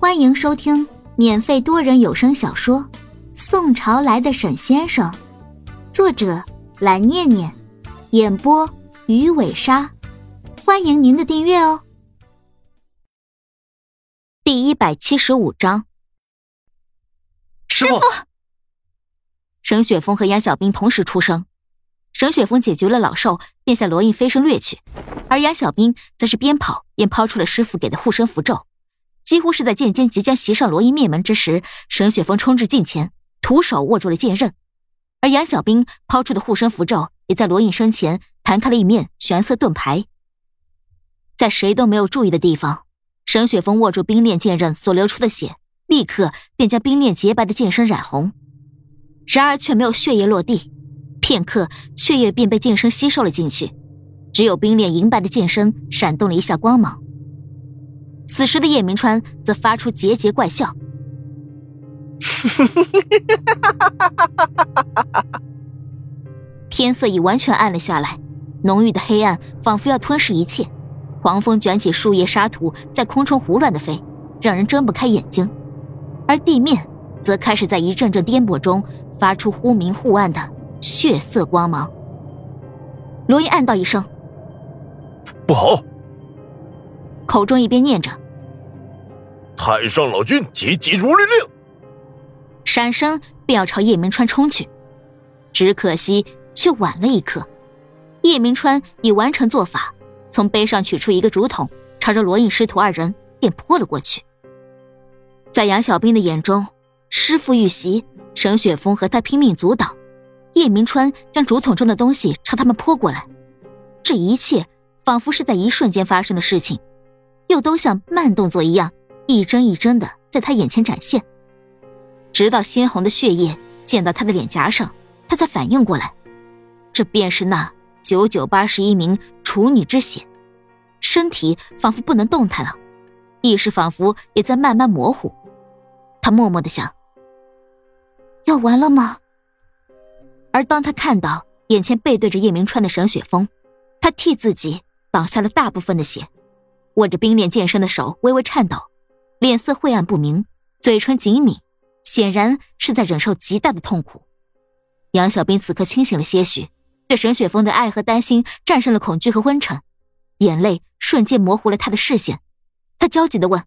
欢迎收听免费多人有声小说《宋朝来的沈先生》，作者蓝念念，演播鱼尾鲨。欢迎您的订阅哦。第一百七十五章，师傅，沈雪峰和杨小兵同时出声。沈雪峰解决了老兽，便向罗印飞身掠去，而杨小兵则是边跑边抛出了师傅给的护身符咒，几乎是在剑尖即将袭上罗印灭门之时，沈雪峰冲至近前，徒手握住了剑刃，而杨小兵抛出的护身符咒也在罗印身前弹开了一面玄色盾牌。在谁都没有注意的地方，沈雪峰握住冰炼剑刃所流出的血，立刻便将冰炼洁白的剑身染红，然而却没有血液落地。片刻，血液便被剑身吸收了进去，只有冰炼银白的剑身闪动了一下光芒。此时的叶明川则发出桀桀怪笑：“天色已完全暗了下来，浓郁的黑暗仿佛要吞噬一切。狂风卷起树叶沙土，在空中胡乱的飞，让人睁不开眼睛。而地面则开始在一阵阵颠簸中发出忽明忽暗的。”血色光芒，罗伊暗道一声：“不好！”口中一边念着：“太上老君急急如律令。”闪身便要朝叶明川冲去，只可惜却晚了一刻。叶明川已完成做法，从背上取出一个竹筒，朝着罗印师徒二人便泼了过去。在杨小兵的眼中，师傅遇袭，沈雪峰和他拼命阻挡。叶明川将竹筒中的东西朝他们泼过来，这一切仿佛是在一瞬间发生的事情，又都像慢动作一样，一帧一帧的在他眼前展现。直到鲜红的血液溅到他的脸颊上，他才反应过来，这便是那九九八十一名处女之血。身体仿佛不能动弹了，意识仿佛也在慢慢模糊。他默默的想：要完了吗？而当他看到眼前背对着叶明川的沈雪峰，他替自己挡下了大部分的血，握着冰炼剑身的手微微颤抖，脸色晦暗不明，嘴唇紧抿，显然是在忍受极大的痛苦。杨小兵此刻清醒了些许，对沈雪峰的爱和担心战胜了恐惧和昏沉，眼泪瞬间模糊了他的视线，他焦急的问：“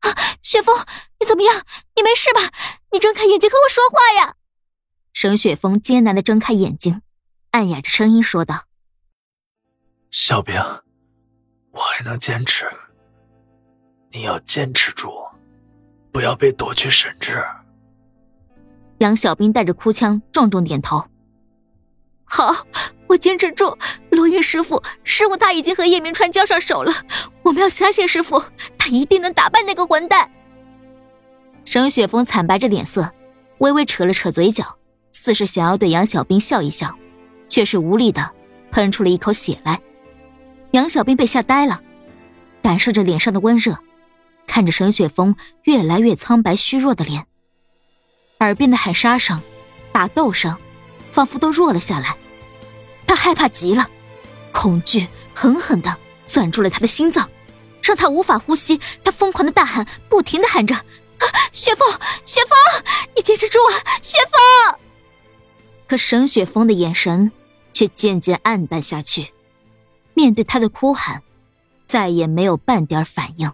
啊，雪峰，你怎么样？你没事吧？你睁开眼睛和我说话呀！”沈雪峰艰难的睁开眼睛，暗哑着声音说道：“小兵，我还能坚持，你要坚持住，不要被夺去神智。”杨小兵带着哭腔，重重点头：“好，我坚持住。罗云师傅，师傅他已经和叶明川交上手了，我们要相信师傅，他一定能打败那个混蛋。”沈雪峰惨白着脸色，微微扯了扯嘴角。似是想要对杨小兵笑一笑，却是无力的喷出了一口血来。杨小兵被吓呆了，感受着脸上的温热，看着沈雪峰越来越苍白虚弱的脸，耳边的喊杀声、打斗声，仿佛都弱了下来。他害怕极了，恐惧狠狠的攥住了他的心脏，让他无法呼吸。他疯狂的大喊，不停的喊着：“雪峰，雪峰，你坚持住啊，雪峰！”可沈雪峰的眼神却渐渐暗淡下去，面对他的哭喊，再也没有半点反应。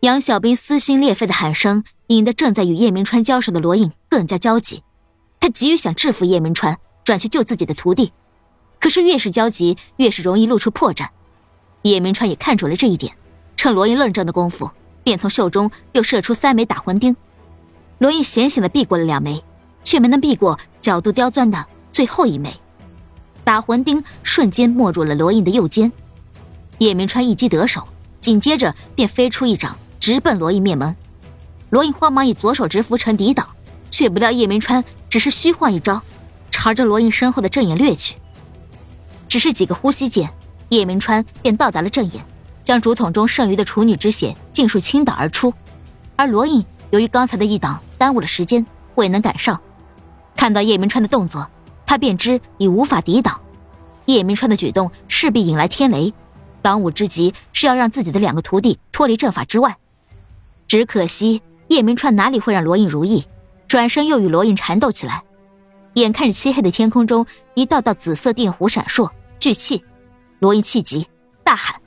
杨小兵撕心裂肺的喊声，引得正在与叶明川交手的罗印更加焦急。他急于想制服叶明川，转去救自己的徒弟，可是越是焦急，越是容易露出破绽。叶明川也看准了这一点，趁罗印愣怔的功夫，便从袖中又射出三枚打魂钉。罗印险险的避过了两枚。却没能避过角度刁钻的最后一枚，打魂钉瞬间没入了罗印的右肩。叶明川一击得手，紧接着便飞出一掌，直奔罗印面门。罗印慌忙以左手执拂尘抵挡，却不料叶明川只是虚晃一招，朝着罗印身后的阵眼掠去。只是几个呼吸间，叶明川便到达了阵眼，将竹筒中剩余的处女之血尽数倾倒而出。而罗印由于刚才的一挡耽误了时间，未能赶上。看到叶明川的动作，他便知已无法抵挡。叶明川的举动势必引来天雷，当务之急是要让自己的两个徒弟脱离阵法之外，只可惜叶明川哪里会让罗印如意，转身又与罗印缠斗起来。眼看着漆黑的天空中一道道紫色电弧闪烁，聚气，罗隐气急，大喊：“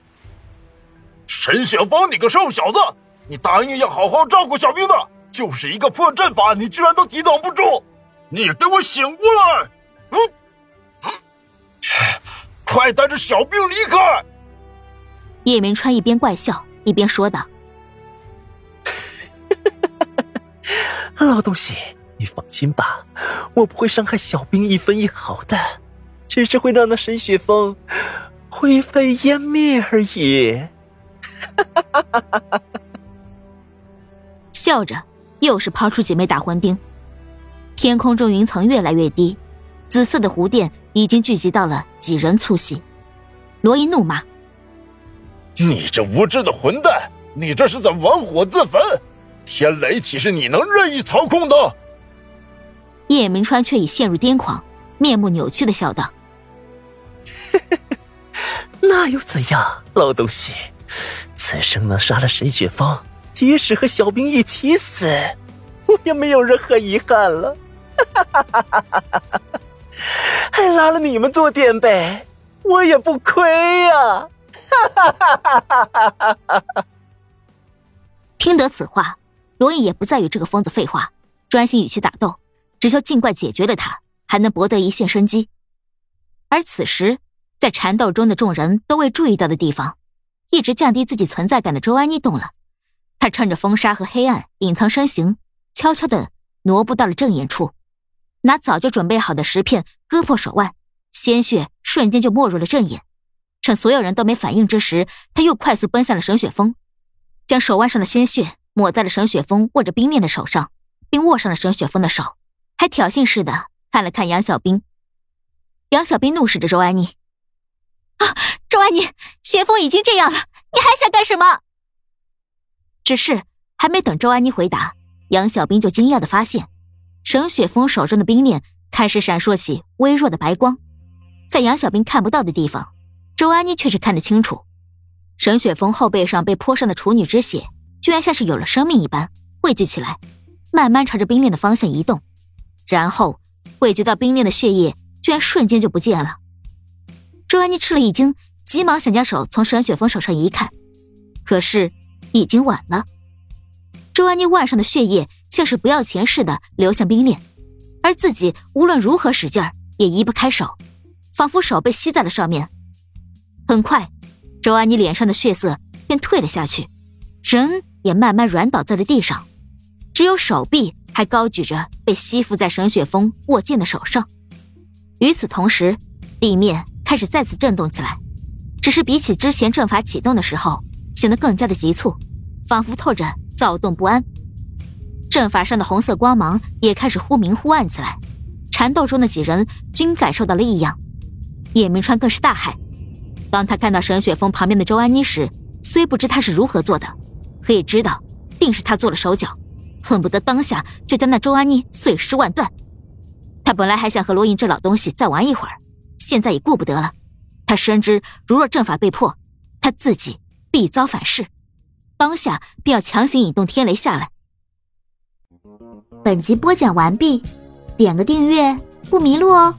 沈雪峰，你个瘦小子，你答应要好好照顾小兵的，就是一个破阵法，你居然都抵挡不住！你给我醒过来！嗯，快带着小兵离开！”叶明川一边怪笑一边说道：“老东西，你放心吧，我不会伤害小兵一分一毫的，只是会让那沈雪峰灰飞烟灭而已。”笑着，又是抛出几枚打魂钉。天空中云层越来越低，紫色的弧电已经聚集到了几人粗细。罗伊怒骂。你这无知的混蛋！你这是在玩火自焚！天雷岂是你能任意操控的？叶明川却已陷入癫狂，面目扭曲的笑道：“ 那又怎样，老东西？此生能杀了沈雪峰，即使和小兵一起死，我也没有任何遗憾了。还拉了你们做垫背，我也不亏呀！”哈哈哈哈哈！哈听得此话，罗毅也不再与这个疯子废话，专心与其打斗，只求尽快解决了他，还能博得一线生机。而此时，在缠斗中的众人都未注意到的地方，一直降低自己存在感的周安妮动了。他趁着风沙和黑暗隐藏身形，悄悄的挪步到了正眼处，拿早就准备好的石片割破手腕，鲜血瞬间就没入了正眼。趁所有人都没反应之时，他又快速奔向了沈雪峰，将手腕上的鲜血抹在了沈雪峰握着冰链的手上，并握上了沈雪峰的手，还挑衅似的看了看杨小兵。杨小兵怒视着周安妮：“啊，周安妮，雪峰已经这样了，你还想干什么？”只是还没等周安妮回答，杨小兵就惊讶的发现，沈雪峰手中的冰链开始闪烁起微弱的白光，在杨小兵看不到的地方。周安妮却是看得清楚，沈雪峰后背上被泼上的处女之血，居然像是有了生命一般汇聚起来，慢慢朝着冰链的方向移动，然后汇聚到冰链的血液，居然瞬间就不见了。周安妮吃了一惊，急忙想将手从沈雪峰手上移开，可是已经晚了。周安妮腕上的血液像是不要钱似的流向冰链，而自己无论如何使劲儿也移不开手，仿佛手被吸在了上面。很快，周安妮脸上的血色便退了下去，人也慢慢软倒在了地上，只有手臂还高举着被吸附在沈雪峰握剑的手上。与此同时，地面开始再次震动起来，只是比起之前阵法启动的时候，显得更加的急促，仿佛透着躁动不安。阵法上的红色光芒也开始忽明忽暗起来，缠斗中的几人均感受到了异样，叶明川更是大骇。当他看到沈雪峰旁边的周安妮时，虽不知他是如何做的，可以知道定是他做了手脚，恨不得当下就将那周安妮碎尸万段。他本来还想和罗隐这老东西再玩一会儿，现在也顾不得了。他深知如若阵法被破，他自己必遭反噬，当下便要强行引动天雷下来。本集播讲完毕，点个订阅不迷路哦。